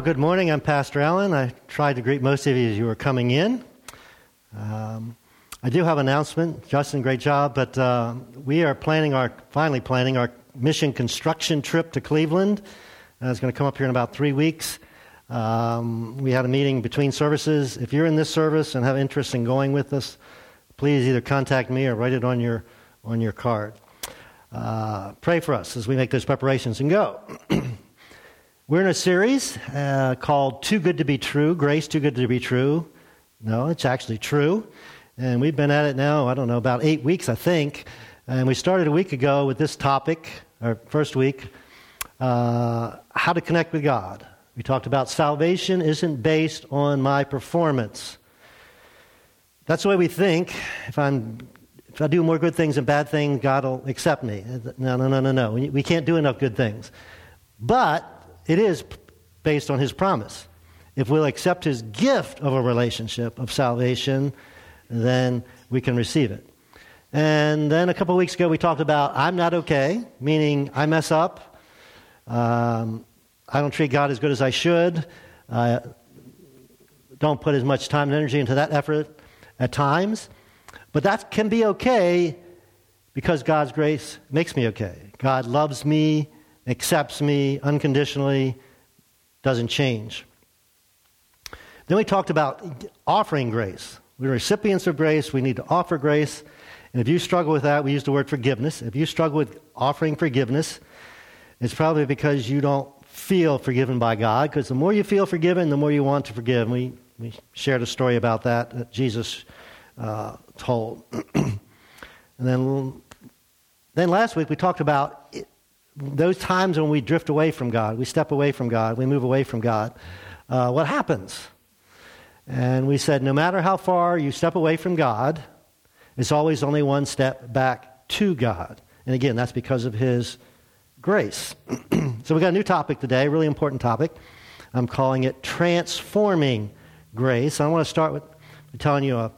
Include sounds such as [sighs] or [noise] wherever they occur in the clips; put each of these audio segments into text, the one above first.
Well, good morning. I'm Pastor Allen. I tried to greet most of you as you were coming in. Um, I do have an announcement. Justin, great job. But uh, we are planning our, finally planning our mission construction trip to Cleveland. Uh, it's going to come up here in about three weeks. Um, we had a meeting between services. If you're in this service and have interest in going with us, please either contact me or write it on your, on your card. Uh, pray for us as we make those preparations and go. [clears throat] We're in a series uh, called Too Good to Be True Grace Too Good to Be True. No, it's actually true. And we've been at it now, I don't know, about eight weeks, I think. And we started a week ago with this topic, our first week uh, how to connect with God. We talked about salvation isn't based on my performance. That's the way we think. If, I'm, if I do more good things than bad things, God will accept me. No, no, no, no, no. We can't do enough good things. But it is based on his promise. If we'll accept his gift of a relationship of salvation, then we can receive it. And then a couple weeks ago, we talked about I'm not okay, meaning I mess up. Um, I don't treat God as good as I should. I don't put as much time and energy into that effort at times. But that can be okay because God's grace makes me okay. God loves me accepts me unconditionally, doesn't change. Then we talked about offering grace. We're recipients of grace. We need to offer grace. And if you struggle with that, we use the word forgiveness. If you struggle with offering forgiveness, it's probably because you don't feel forgiven by God, because the more you feel forgiven, the more you want to forgive. We, we shared a story about that that Jesus uh, told. [clears throat] and then, then last week we talked about those times when we drift away from God, we step away from God, we move away from God, uh, what happens? And we said, no matter how far you step away from God, it's always only one step back to God. And again, that's because of His grace. [clears throat] so we got a new topic today, really important topic. I'm calling it transforming grace. I want to start with telling you a,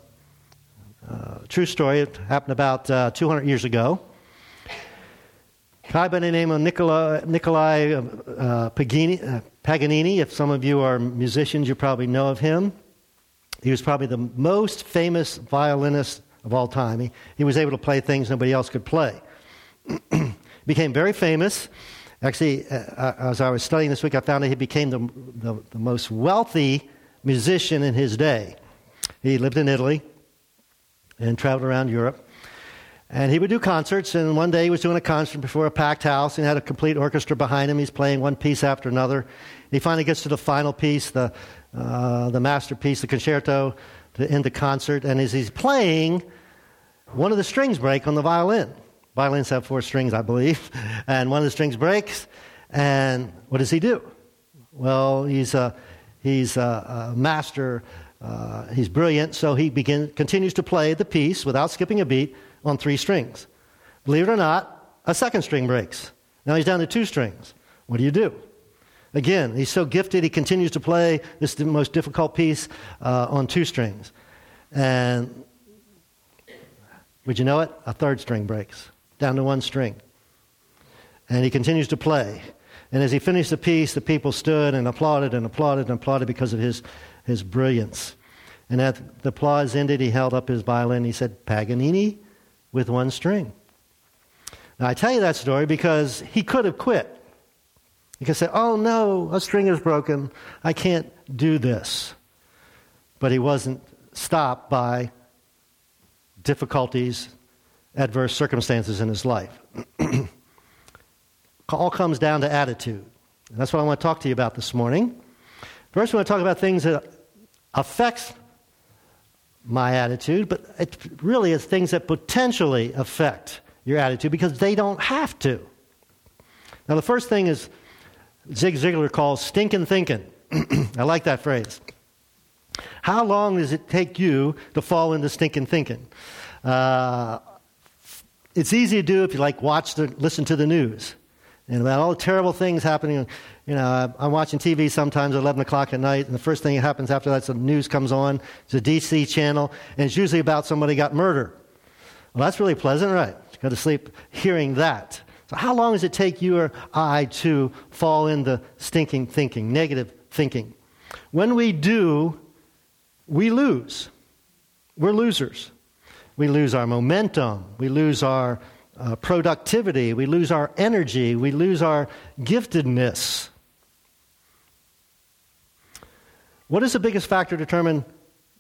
true story. It happened about uh, 200 years ago guy by the name of Nicola, Nicolai uh, Paganini, uh, Paganini. If some of you are musicians, you probably know of him. He was probably the most famous violinist of all time. He, he was able to play things nobody else could play. [clears throat] became very famous. Actually, uh, uh, as I was studying this week, I found that he became the, the, the most wealthy musician in his day. He lived in Italy and traveled around Europe. And he would do concerts, and one day he was doing a concert before a packed house and had a complete orchestra behind him. He's playing one piece after another. He finally gets to the final piece, the, uh, the masterpiece, the concerto, to end the concert. And as he's playing, one of the strings break on the violin. Violins have four strings, I believe. [laughs] And one of the strings breaks, and what does he do? Well, he's a, he's a, a master, uh, he's brilliant, so he begin, continues to play the piece without skipping a beat on three strings. Believe it or not, a second string breaks. Now he's down to two strings. What do you do? Again, he's so gifted, he continues to play this the most difficult piece uh, on two strings. And would you know it? A third string breaks, down to one string. And he continues to play. And as he finished the piece, the people stood and applauded and applauded and applauded because of his, his brilliance. And as the applause ended, he held up his violin. He said, Paganini with one string. Now, I tell you that story because he could have quit. He could say, Oh no, a string is broken. I can't do this. But he wasn't stopped by difficulties, adverse circumstances in his life. [clears throat] All comes down to attitude. And that's what I want to talk to you about this morning. First, I want to talk about things that affects my attitude, but it really is things that potentially affect your attitude because they don't have to. Now, the first thing is Zig Ziglar calls stinking thinking. [clears throat] I like that phrase. How long does it take you to fall into stinking thinking? Uh, it's easy to do if you like watch the listen to the news and about all the terrible things happening. You know, I'm watching TV sometimes at 11 o'clock at night, and the first thing that happens after that is the news comes on. It's a DC channel, and it's usually about somebody got murdered. Well, that's really pleasant, right? Go to sleep hearing that. So, how long does it take you or I to fall into stinking thinking, negative thinking. When we do, we lose. We're losers. We lose our momentum. We lose our uh, productivity. We lose our energy. We lose our giftedness. What is the biggest factor to determine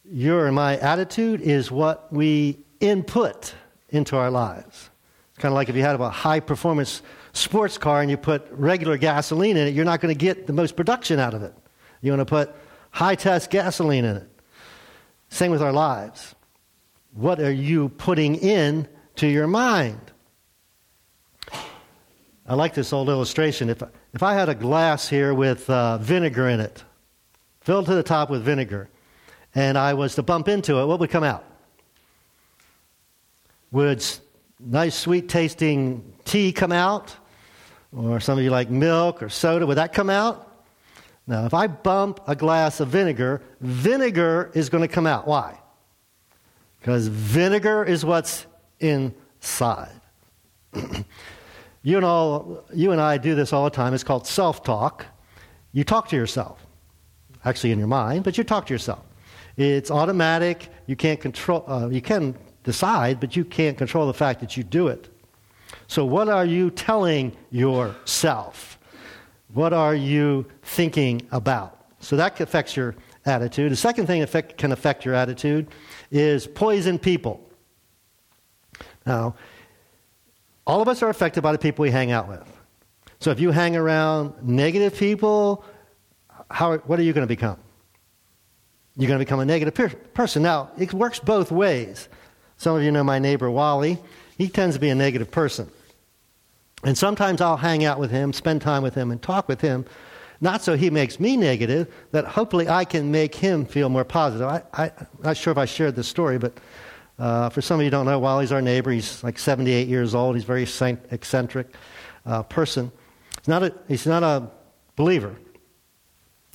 your and my attitude? Is what we input into our lives. It's kind of like if you had a high performance sports car and you put regular gasoline in it, you're not going to get the most production out of it. You want to put high test gasoline in it. Same with our lives. What are you putting in to your mind? I like this old illustration. If, if I had a glass here with uh, vinegar in it, filled to the top with vinegar, and I was to bump into it, what would come out? Would nice, sweet tasting tea come out? Or some of you like milk or soda, would that come out? Now, if I bump a glass of vinegar, vinegar is going to come out. Why? Because vinegar is what's inside. [clears throat] you, and all, you and I do this all the time. It's called self talk. You talk to yourself, actually in your mind, but you talk to yourself. It's automatic. You can't control, uh, you can decide, but you can't control the fact that you do it. So, what are you telling yourself? What are you thinking about? So, that affects your attitude. The second thing that can affect your attitude is poison people. Now, all of us are affected by the people we hang out with. So, if you hang around negative people, how, what are you going to become? You're going to become a negative per- person. Now, it works both ways. Some of you know my neighbor Wally. He tends to be a negative person. And sometimes I'll hang out with him, spend time with him, and talk with him, not so he makes me negative, that hopefully I can make him feel more positive. I, I, am not sure if I shared this story, but uh, for some of you don't know, Wally's our neighbor. He's like 78 years old. He's a very eccentric uh, person. He's not, a, he's not a believer.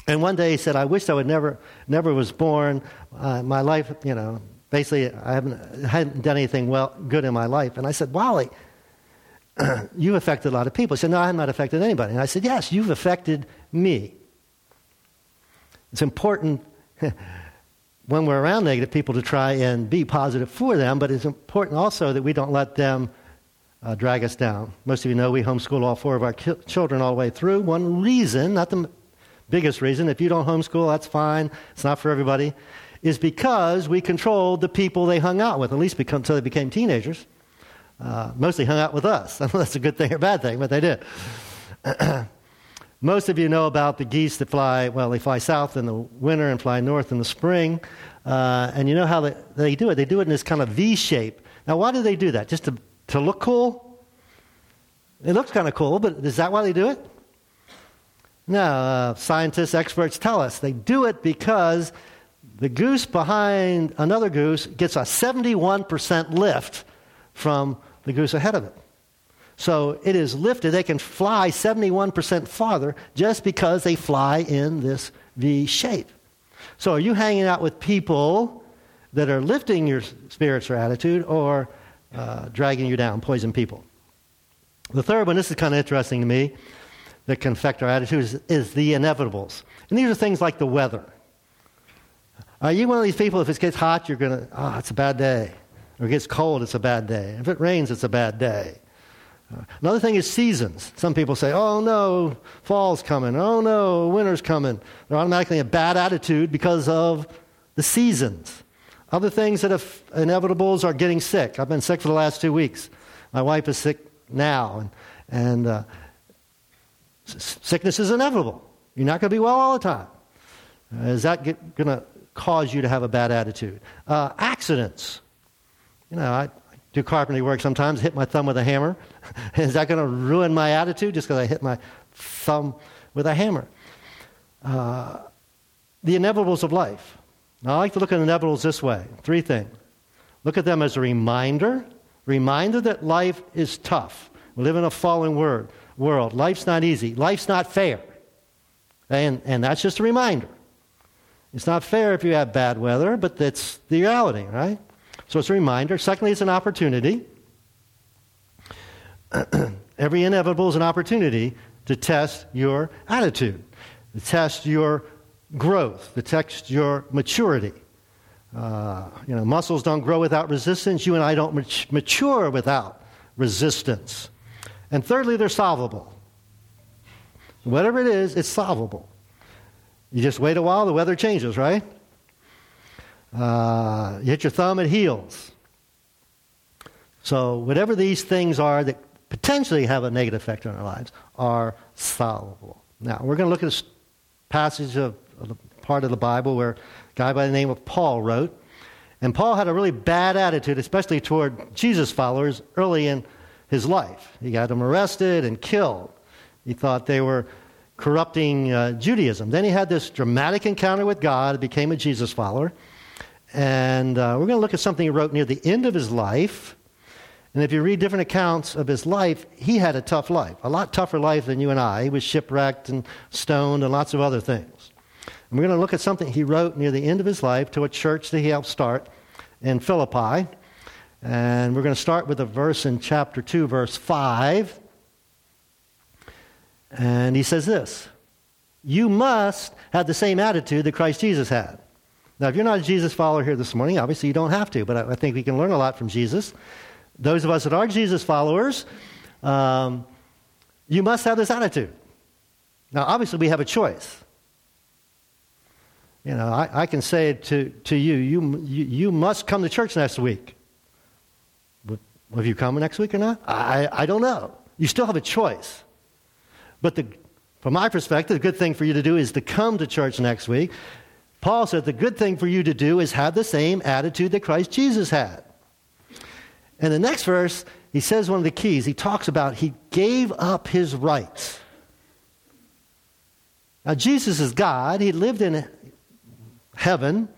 And one day he said, I wish I would never, never was born. Uh, my life, you know, basically, I haven't, hadn't done anything well, good in my life. And I said, Wally, [clears throat] you've affected a lot of people. He said, No, I have not affected anybody. And I said, Yes, you've affected me. It's important [laughs] when we're around negative people to try and be positive for them, but it's important also that we don't let them uh, drag us down. Most of you know we homeschool all four of our ki- children all the way through. One reason, not the biggest reason, if you don't homeschool, that's fine, it's not for everybody, is because we controlled the people they hung out with, at least until they became teenagers uh, mostly hung out with us. [laughs] I don't know that's a good thing or bad thing, but they did. [clears throat] Most of you know about the geese that fly, well, they fly south in the winter and fly north in the spring. Uh, and you know how they, they do it? They do it in this kind of V shape. Now, why do they do that? Just to, to look cool? It looks kind of cool, but is that why they do it? No, uh, scientists, experts tell us they do it because the goose behind another goose gets a 71% lift from the goose ahead of it. So it is lifted. They can fly 71% farther just because they fly in this V shape. So are you hanging out with people that are lifting your spirits or attitude or uh, dragging you down, poison people? The third one, this is kind of interesting to me, that can affect our attitude is, the inevitables. And these are things like the weather. Are you one of these people, if it gets hot, you're going to, oh, it's a bad day or it gets cold, it's a bad day. If it rains, it's a bad day. Another thing is seasons. Some people say, oh no, fall's coming. Oh no, winter's coming. They're automatically a bad attitude because of the seasons. Other things that are inevitables are getting sick. I've been sick for the last two weeks. My wife is sick now, and, and uh, sickness is inevitable. You're not going to be well all the time. Uh, is that going to cause you to have a bad attitude? Uh, accidents. You know, I do carpentry work sometimes, hit my thumb with a hammer. [laughs] Is that going to ruin my attitude just because I hit my thumb with a hammer? Uh, the inevitables of life. Now, I like to look at inevitables this way three things. Look at them as a reminder, reminder that life is tough. We live in a fallen world. world. Life's not easy. Life's not fair. And, and that's just a reminder. It's not fair if you have bad weather, but that's the reality, right? So it's a reminder. Secondly, it's an opportunity. [clears throat] Every inevitable is an opportunity to test your attitude. to test your growth, to test your maturity. Uh, you know, muscles don't grow without resistance. You and I don't mature without resistance. And thirdly, they're solvable. Whatever it is, it's solvable. You just wait a while, the weather changes, right? Uh, you hit your thumb, it heals. So, whatever these things are that potentially have a negative effect on our lives are solvable. Now, we're going to look at a passage of, of the part of the Bible where a guy by the name of Paul wrote. And Paul had a really bad attitude, especially toward Jesus followers early in his life. He got them arrested and killed. He thought they were corrupting uh, Judaism. Then he had this dramatic encounter with God, became a Jesus follower. And uh, we're going to look at something he wrote near the end of his life. And if you read different accounts of his life, he had a tough life, a lot tougher life than you and I. He was shipwrecked and stoned and lots of other things. And we're going to look at something he wrote near the end of his life to a church that he helped start in Philippi. And we're going to start with a verse in chapter 2, verse 5. And he says this You must have the same attitude that Christ Jesus had. Now, if you're not a Jesus follower here this morning, obviously you don't have to, but I, think we can learn a lot from Jesus. Those of us that are Jesus followers, um, you must have this attitude. Now, obviously, we have a choice. You know, I, I can say to, to you, you, you, you must come to church next week. Will you come next week or not? I, I don't know. You still have a choice. But the, from my perspective, the good thing for you to do is to come to church next week. Paul said the good thing for you to do is have the same attitude that Christ Jesus had. And the next verse, he says one of the keys. He talks about he gave up his rights. Now, Jesus is God. He lived in heaven.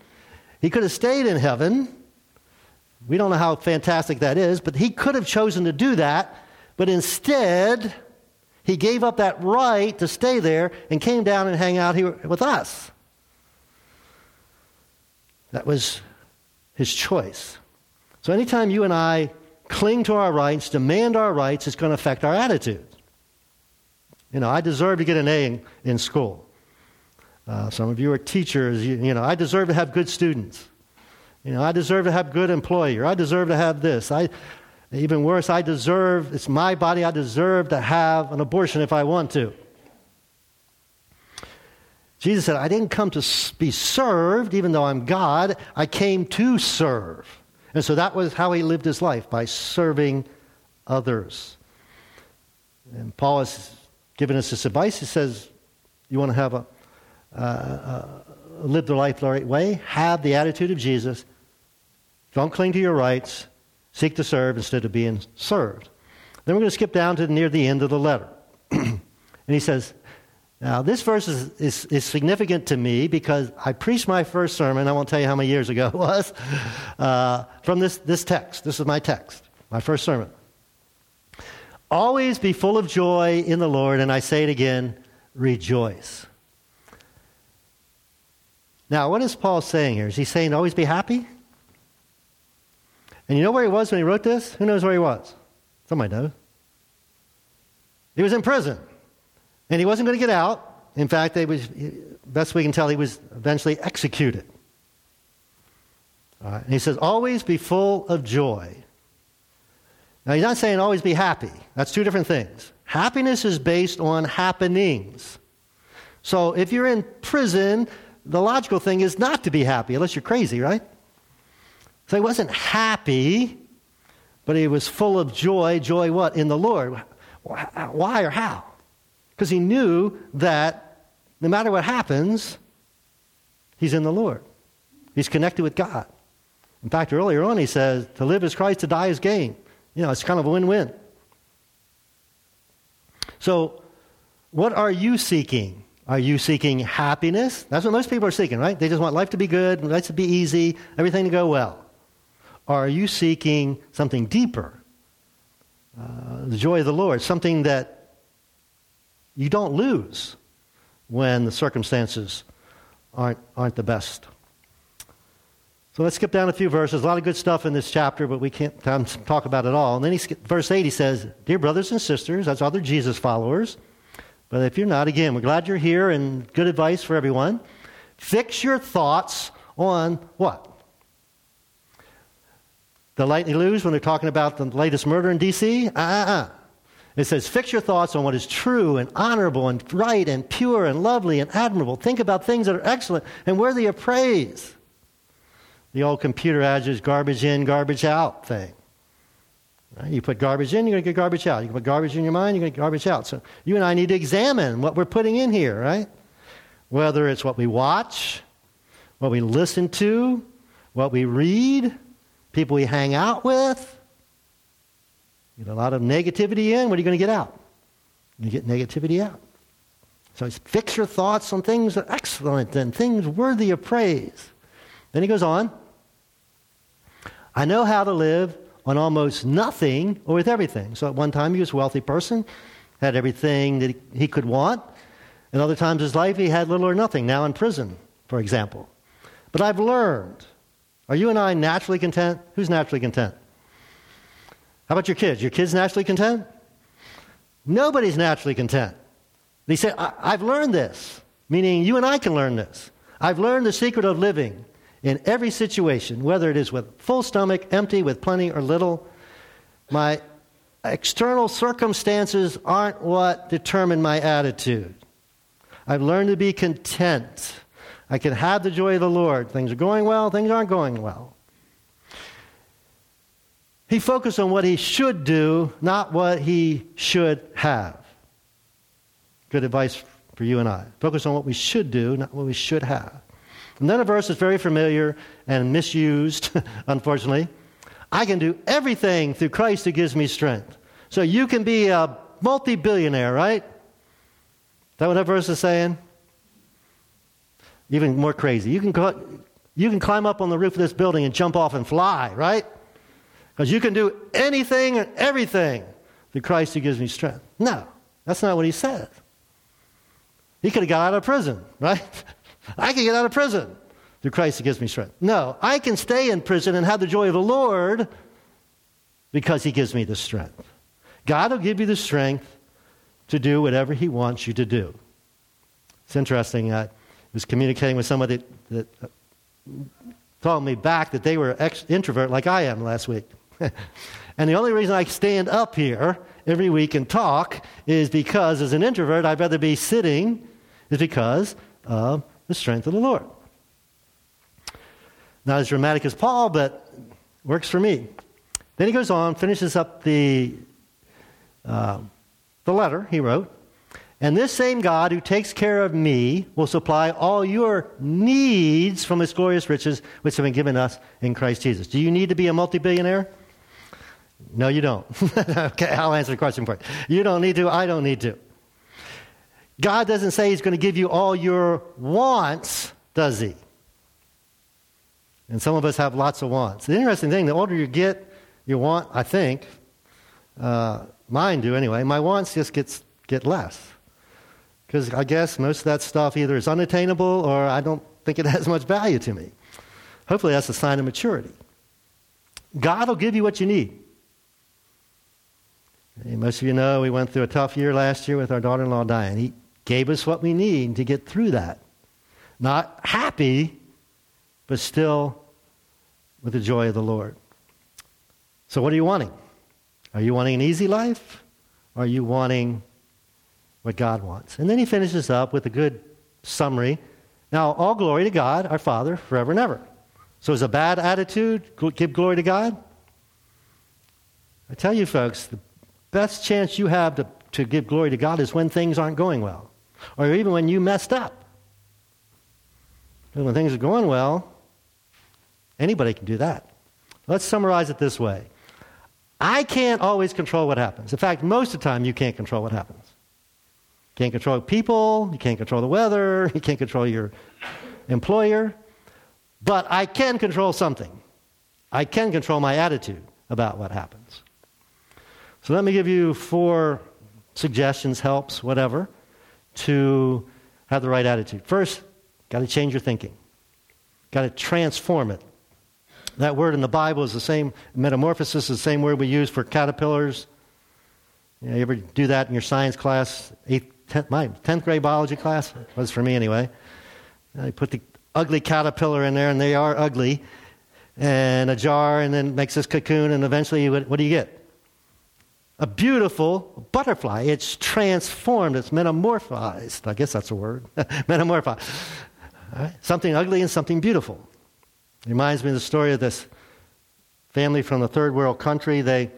He could have stayed in heaven. We don't know how fantastic that is, but he could have chosen to do that. But instead, he gave up that right to stay there and came down and hang out here with us. That was his choice. So anytime you and I cling to our rights, demand our rights, it's going to affect our attitude. You know, I deserve to get an A in, in school. Uh, some of you are teachers. You, you, know, I deserve to have good students. You know, I deserve to have good employee, or I deserve to have this. I, even worse, I deserve, it's my body, I deserve to have an abortion if I want to. Jesus said, I didn't come to be served, even though I'm God. I came to serve. And so that was how he lived his life, by serving others. And Paul has given us this advice. He says, You want to have a, uh, uh, live the life the right way? Have the attitude of Jesus. Don't cling to your rights. Seek to serve instead of being served. Then we're going to skip down to near the end of the letter. [clears throat] and he says, Now, this verse is, is, is, significant to me because I preached my first sermon, I won't tell you how many years ago it was, [laughs] uh, from this, this text. This is my text, my first sermon. Always be full of joy in the Lord, and I say it again, rejoice. Now, what is Paul saying here? Is he saying always be happy? And you know where he was when he wrote this? Who knows where he was? Somebody knows. He was in prison. And he wasn't going to get out. In fact, they was, best we can tell, he was eventually executed. And he says, always be full of joy. Now, he's not saying always be happy. That's two different things. Happiness is based on happenings. So if you're in prison, the logical thing is not to be happy, unless you're crazy, right? So he wasn't happy, but he was full of joy. Joy what? In the Lord. Why or how? Because he knew that no matter what happens, he's in the Lord. He's connected with God. In fact, earlier on he says, to live is Christ, to die is gain. You know, it's kind of a win win. So, what are you seeking? Are you seeking happiness? That's what most people are seeking, right? They just want life to be good, life to be easy, everything to go well. Or are you seeking something deeper? Uh, the joy of the Lord, something that you don't lose when the circumstances aren't, aren't the best. So let's skip down a few verses. A lot of good stuff in this chapter, but we can't talk about it all. And then he, verse 8, he says, Dear brothers and sisters, that's other Jesus followers, But if you're not, again, we're glad you're here and good advice for everyone. Fix your thoughts on what? The lightly lose when they're talking about the latest murder in D.C.? Uh-uh. It says, fix your thoughts on what is true and honorable and right and pure and lovely and admirable. Think about things that are excellent and worthy of praise. The old computer adage, garbage in, garbage out thing. Right? You put garbage in, you're going to get garbage out. You put garbage in your mind, you're going to get garbage out. So you and I need to examine what we're putting in here, right? Whether it's what we watch, what we listen to, what we read, people we hang out with. You get a lot of negativity in, what are you going to get out? You get negativity out. So fix your thoughts on things that are excellent and things worthy of praise. Then he goes on. I know how to live on almost nothing or with everything. So at one time he was a wealthy person, had everything that he could want. And other times in his life he had little or nothing, now in prison, for example. But I've learned. Are you and I naturally content? Who's naturally content? How about your kids? Your kids naturally content? Nobody's naturally content. They say, I've learned this, meaning you and I can learn this. I've learned the secret of living in every situation, whether it is with full stomach, empty, with plenty or little. My external circumstances aren't what determine my attitude. I've learned to be content. I can have the joy of the Lord. Things are going well, things aren't going well. He focused on what he should do, not what he should have. Good advice for you and I. Focus on what we should do, not what we should have. And then a verse that's very familiar and misused, [laughs] unfortunately. I can do everything through Christ who gives me strength. So you can be a multi billionaire, right? Is that what that verse is saying? Even more crazy. You can, go, you can climb up on the roof of this building and jump off and fly, right? Because you can do anything and everything through Christ who gives me strength. No, that's not what he says. He could have got out of prison, [laughs] right? I can get out of prison through Christ who gives me strength. No, I can stay in prison and have the joy of the Lord because he gives me the strength. God will give you the strength to do whatever he wants you to do. It's interesting. I was communicating with somebody that, that told me back that they were ex- introvert like I am last week. And the only reason I stand up here every week and talk is because as an introvert I'd rather be sitting is because of the strength of the Lord. Not as dramatic as Paul, but works for me. Then he goes on, finishes up the, uh, the letter he wrote. And this same God who takes care of me will supply all your needs from his glorious riches, which have been given us in Christ Jesus. Do you need to be a multi billionaire? No, you don't. [laughs] okay, I'll answer the question for you. You don't need to, I don't need to. God doesn't say He's going to give you all your wants, does He? And some of us have lots of wants. The interesting thing, the older you get, you want, I think, uh, mine do anyway, my wants just gets, get less. Because I guess most of that stuff either is unattainable or I don't think it has much value to me. Hopefully, that's a sign of maturity. God will give you what you need. Most of you know we went through a tough year last year with our daughter in law dying. He, gave us what we need to get through that. Not happy, but still with the joy of the Lord. So, what are you wanting? Are you wanting an easy life? Or are you wanting what God wants? And then he finishes up with a good summary. Now, all glory to God, our Father, forever and ever. So, is a bad attitude give glory to God? I tell you, folks, the best chance you have to, to give glory to God is when things aren't going well or even when you messed up. When things are going well, anybody can do that. Let's summarize it this way I can't always control what happens. In fact, most of the time, you can't control what happens. You can't control people, you can't control the weather, [laughs] you can't control your employer, but I can control something. I can control my attitude about what happens. So let me give you four suggestions, helps, whatever, to have the right attitude. First, got to change your thinking, got to transform it. That word in the Bible is the same, metamorphosis is the same word we use for caterpillars. You, know, you ever do that in your science class, eighth, tenth, my 10th grade biology class, was for me anyway. I put the ugly caterpillar in there, and they are ugly, and a jar, and then makes this cocoon, and eventually, what do you get? A beautiful butterfly. It's transformed, it's metamorphized. I guess that's a word. [laughs] metamorphized. Right? Something ugly and something beautiful. Reminds me of the story of this family from the third world country. They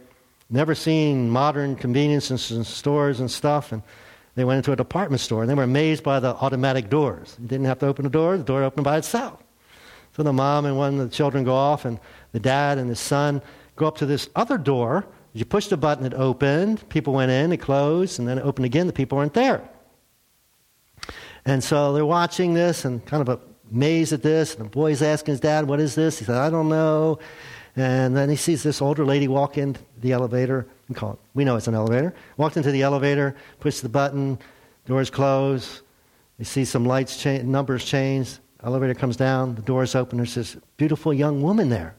never seen modern conveniences and stores and stuff, and they went into a department store and they were amazed by the automatic doors. You didn't have to open the door, the door opened by itself. So the mom and one of the children go off, and the dad and the son go up to this other door. You push the button, it opened. People went in, it closed, and then it opened again. The people weren't there. And so they're watching this and kind of amazed at this. And the boy's asking his dad, What is this? He said, I don't know. And then he sees this older lady walk into the elevator. We, call it, we know it's an elevator. Walked into the elevator, pushed the button, doors close. You see some lights, cha- numbers change. Elevator comes down, the doors open. There's this beautiful young woman there.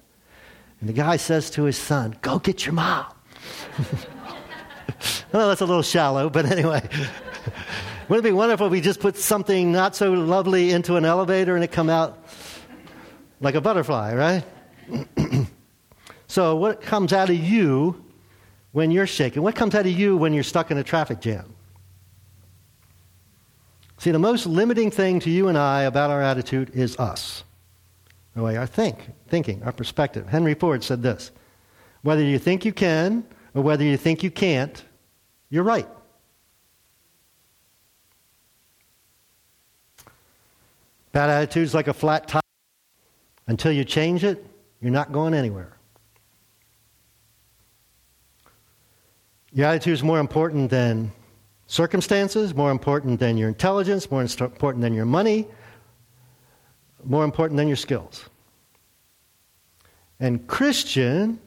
And the guy says to his son, Go get your mom. [laughs] well, that's a little shallow, but anyway. Wouldn't it be wonderful if we just put something not so lovely into an elevator and it come out like a butterfly, right? [clears throat] so, what comes out of you when you're shaken? What comes out of you when you're stuck in a traffic jam? See, the most limiting thing to you and I about our attitude is us, the way our think, thinking, our perspective. Henry Ford said this whether you think you can or whether you think you can't, you're right. Bad attitude's like a flat tire. Until you change it, you're not going anywhere. Your attitude is more important than circumstances, more important than your intelligence, more important than your money, more important than your skills. And Christian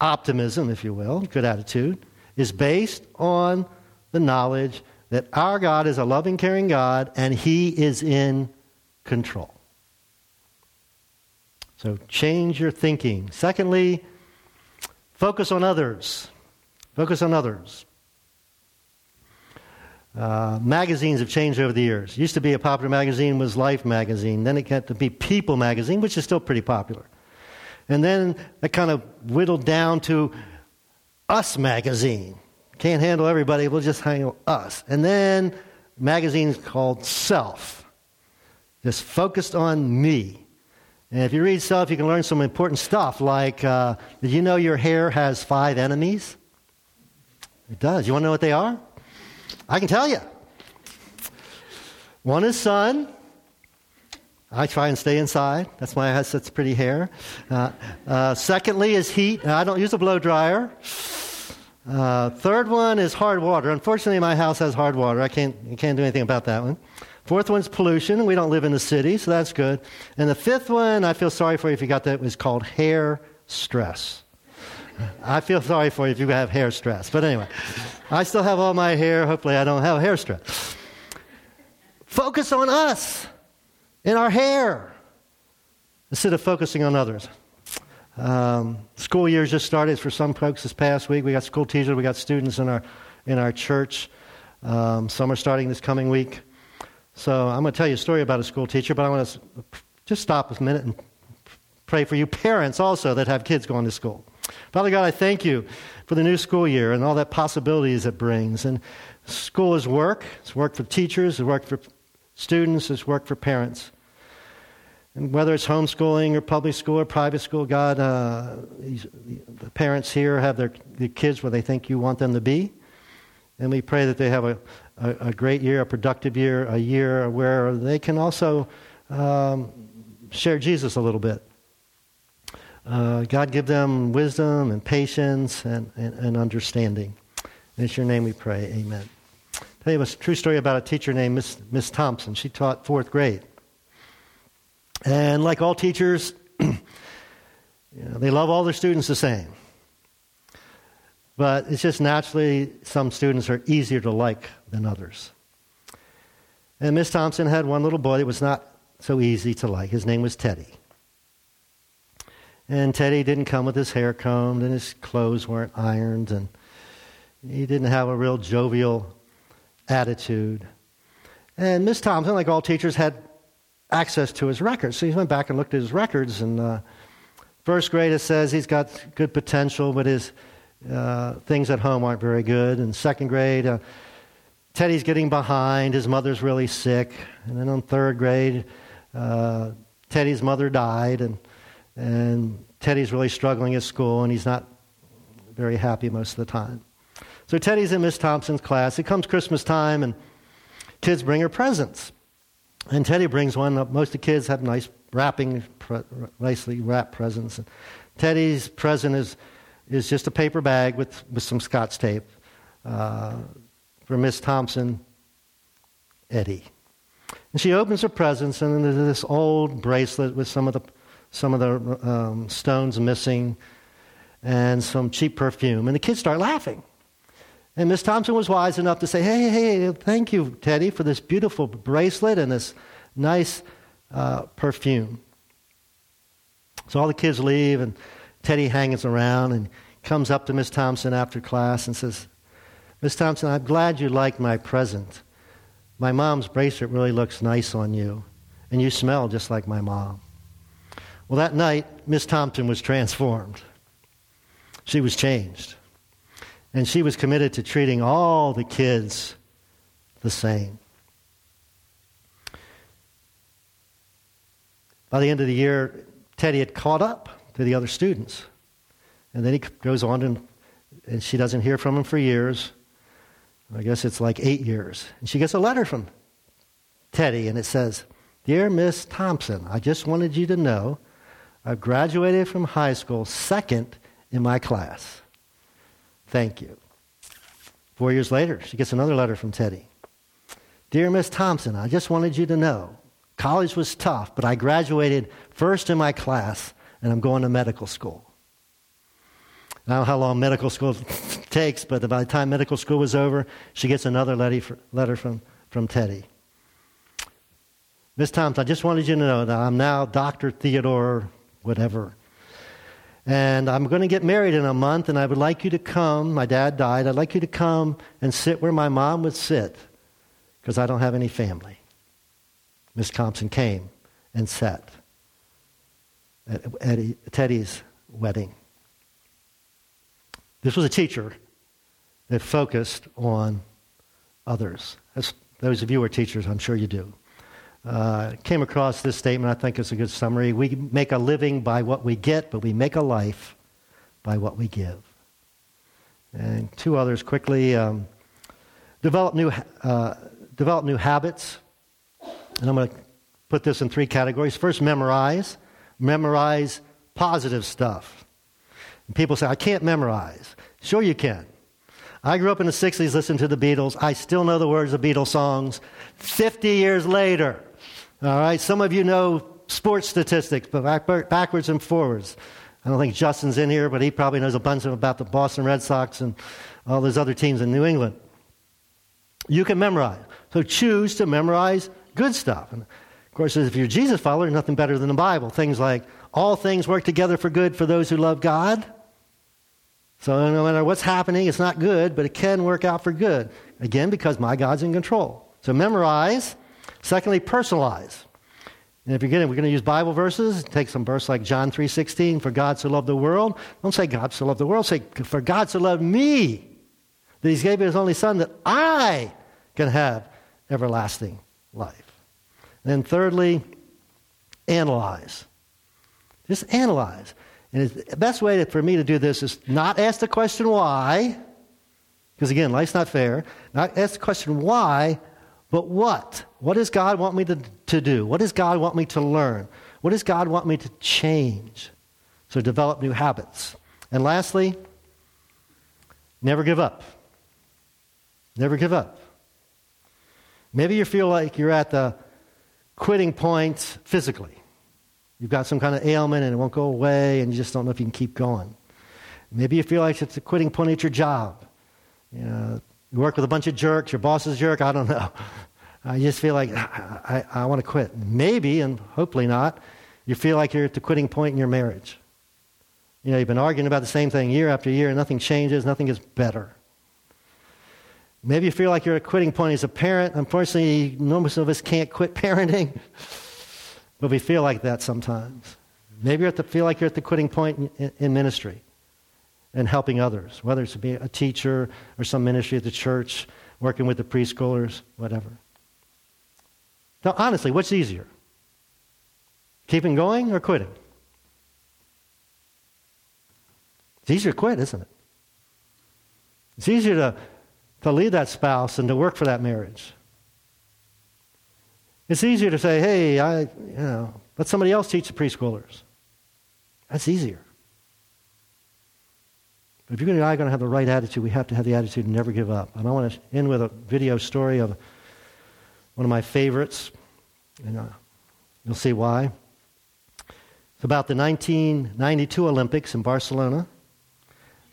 optimism, if you will, good attitude, is based on the knowledge that our God is a loving, caring God and He is in control. So change your thinking. Secondly, focus on others. Focus on others. Uh, magazines have changed over the years. Used to be a popular magazine was Life magazine. Then it got to be People magazine, which is still pretty popular. And then it kind of whittled down to Us magazine. Can't handle everybody, we'll just handle us. And then magazines called Self, just focused on me. And if you read Self, you can learn some important stuff like uh, did you know your hair has five enemies? It does. You want to know what they are? I can tell you. One is sun. I try and stay inside. That's why I have such pretty hair. Uh, uh, secondly, is heat. I don't use a blow dryer. Uh, third one is hard water. Unfortunately, my house has hard water. I can't, I can't do anything about that one. Fourth one's pollution. We don't live in the city, so that's good. And the fifth one, I feel sorry for you if you got that, was called hair stress. I feel sorry for you if you have hair stress. But anyway, I still have all my hair. Hopefully, I don't have hair stress. Focus on us in our hair instead of focusing on others. Um, school year just started for some folks this past week. We got school teachers, we got students in our in our church. Um, some are starting this coming week. So I'm going to tell you a story about a school teacher, but I want to just stop a minute and pray for you parents also that have kids going to school. Father God, I thank you for the new school year and all that possibilities it brings. And school is work. It's work for teachers, it's work for students, it's work for parents. And whether it's homeschooling or public school or private school, God, uh, the parents here have their, their kids where they think you want them to be. And we pray that they have a, a, a great year, a productive year, a year where they can also um, share Jesus a little bit. Uh, God, give them wisdom and patience and, and, and understanding. In your name we pray. Amen. Tell you a true story about a teacher named Miss, Miss Thompson. She taught fourth grade. And like all teachers, [clears throat] you know, they love all their students the same. But it's just naturally some students are easier to like than others. And Miss Thompson had one little boy that was not so easy to like. His name was Teddy. And Teddy didn't come with his hair combed, and his clothes weren't ironed, and he didn't have a real jovial attitude. And Miss Thompson, like all teachers, had access to his records. So he went back and looked at his records. And uh, first grade, it says he's got good potential, but his uh, things at home aren't very good. And second grade, uh, Teddy's getting behind. His mother's really sick. And then in third grade, uh, Teddy's mother died, and, and Teddy's really struggling at school, and he's not very happy most of the time. So Teddy's in Miss Thompson's class. It comes Christmas time, and kids bring her presents. And Teddy brings one. Most of the kids have nice wrapping, nicely wrapped presents. And Teddy's present is, is just a paper bag with, with some scotch tape uh, for Miss Thompson, Eddie. And she opens her presents, and there's this old bracelet with some of the, some of the um, stones missing and some cheap perfume. And the kids start laughing. And Miss Thompson was wise enough to say, hey, hey, thank you, Teddy, for this beautiful bracelet and this nice uh, perfume. So all the kids leave, and Teddy hangs around and comes up to Miss Thompson after class and says, Miss Thompson, I'm glad you liked my present. My mom's bracelet really looks nice on you, and you smell just like my mom. Well, that night, Miss Thompson was transformed. She was changed. And she was committed to treating all the kids the same. By the end of the year, Teddy had caught up to the other students. And then he goes on, and, and she doesn't hear from him for years. I guess it's like eight years. And she gets a letter from Teddy, and it says, Dear Miss Thompson, I just wanted you to know I've graduated from high school second in my class. Thank you. Four years later, she gets another letter from Teddy. Dear Miss Thompson, I just wanted you to know college was tough, but I graduated first in my class and I'm going to medical school. I don't know how long medical school [laughs] takes, but by the time medical school was over, she gets another letter from, from Teddy. Miss Thompson, I just wanted you to know that I'm now Dr. Theodore, whatever. And I'm going to get married in a month, and I would like you to come. My dad died. I'd like you to come and sit where my mom would sit because I don't have any family. Miss Thompson came and sat at Eddie, Teddy's wedding. This was a teacher that focused on others. As those of you who are teachers, I'm sure you do. Uh, came across this statement. I think it's a good summary. We make a living by what we get, but we make a life by what we give. And two others quickly um, develop new uh, develop new habits. And I'm going to put this in three categories. First, memorize. Memorize positive stuff. And people say, I can't memorize. Sure, you can. I grew up in the 60s listening to the Beatles. I still know the words of Beatles songs 50 years later. All right, some of you know sports statistics, but back, backwards and forwards. I don't think Justin's in here, but he probably knows a bunch of about the Boston Red Sox and all those other teams in New England. You can memorize. So choose to memorize good stuff. And of course, if you're a Jesus follower, nothing better than the Bible. Things like, all things work together for good for those who love God. So no matter what's happening, it's not good, but it can work out for good. Again, because my God's in control. So memorize Secondly, personalize. And if you're getting, we're going to use Bible verses. Take some verse like John 3.16, for God so loved the world. Don't say God so loved the world. Say, for God so loved me, that he's gave his only son that I can have everlasting life. And then thirdly, analyze. Just analyze. And the best way for me to do this is not ask the question why, because again, life's not fair. Not ask the question why, but what? What does God want me to, to do? What does God want me to learn? What does God want me to change? So develop new habits. And lastly, never give up. Never give up. Maybe you feel like you're at the quitting point physically. You've got some kind of ailment and it won't go away, and you just don't know if you can keep going. Maybe you feel like it's a quitting point at your job. You know, you work with a bunch of jerks, your boss is a jerk, I don't know. I just feel like I, I, I want to quit. Maybe, and hopefully not, you feel like you're at the quitting point in your marriage. You know, you've been arguing about the same thing year after year, and nothing changes, nothing gets better. Maybe you feel like you're at a quitting point as a parent. Unfortunately, most of us can't quit parenting, [laughs] but we feel like that sometimes. Maybe you feel like you're at the quitting point in, in ministry and helping others, whether it's to be a teacher or some ministry at the church, working with the preschoolers, whatever. Now, honestly, what's easier? Keeping going or quitting? It's easier to quit, isn't it? It's easier to, to leave that spouse and to work for that marriage. It's easier to say, hey, I, you know, let somebody else teach the preschoolers. That's easier. But if you're and I are going to have the right attitude, we have to have the attitude to never give up. And I want to end with a video story of one of my favorites, and uh, you'll see why. It's about the 1992 Olympics in Barcelona,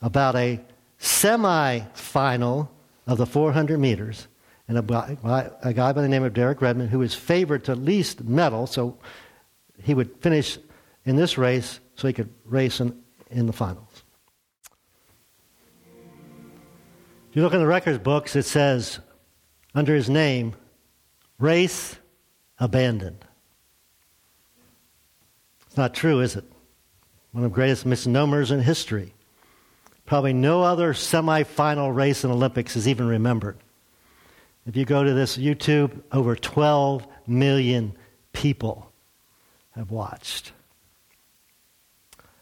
about a semi-final of the 400 meters, and a, a guy by the name of Derek Redmond, who was favored to at least medal, so he would finish in this race so he could race in, in the finals. You look in the records books, it says under his name, race abandoned. It's not true, is it? One of the greatest misnomers in history. Probably no other semifinal race in Olympics is even remembered. If you go to this YouTube, over 12 million people have watched.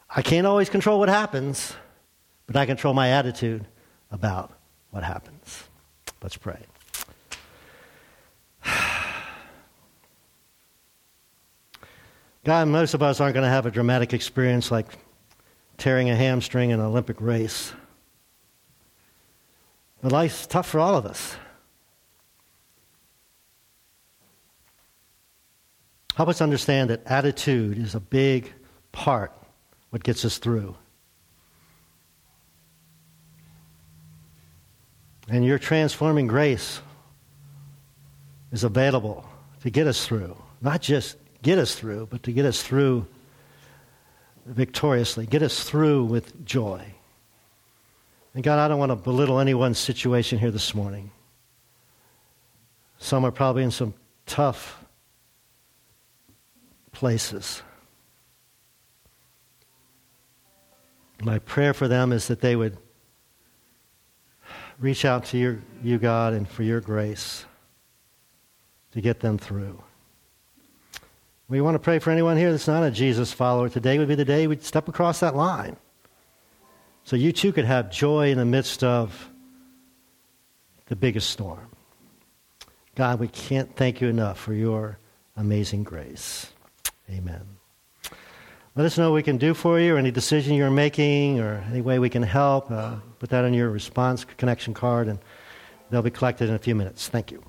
I can't always control what happens, but I control my attitude about what happens. Let's pray. [sighs] God, most of us aren't going to have a dramatic experience like tearing a hamstring in an Olympic race. But life's tough for all of us. Help us understand that attitude is a big part what gets us through. And your transforming grace is available to get us through. Not just get us through, but to get us through victoriously, get us through with joy. And God, I don't want to belittle anyone's situation here this morning. Some are probably in some tough places. My prayer for them is that they would reach out to your, you, God, and for your grace to get them through. We want to pray for anyone here that's not a Jesus follower. Today would be the day we'd step across that line. So you too could have joy in the midst of the biggest storm. God, we can't thank you enough for your amazing grace. Amen. Let us know what we can do for you, or any decision you're making, or any way we can help. Uh, put that on your response connection card, and they'll be collected in a few minutes. Thank you.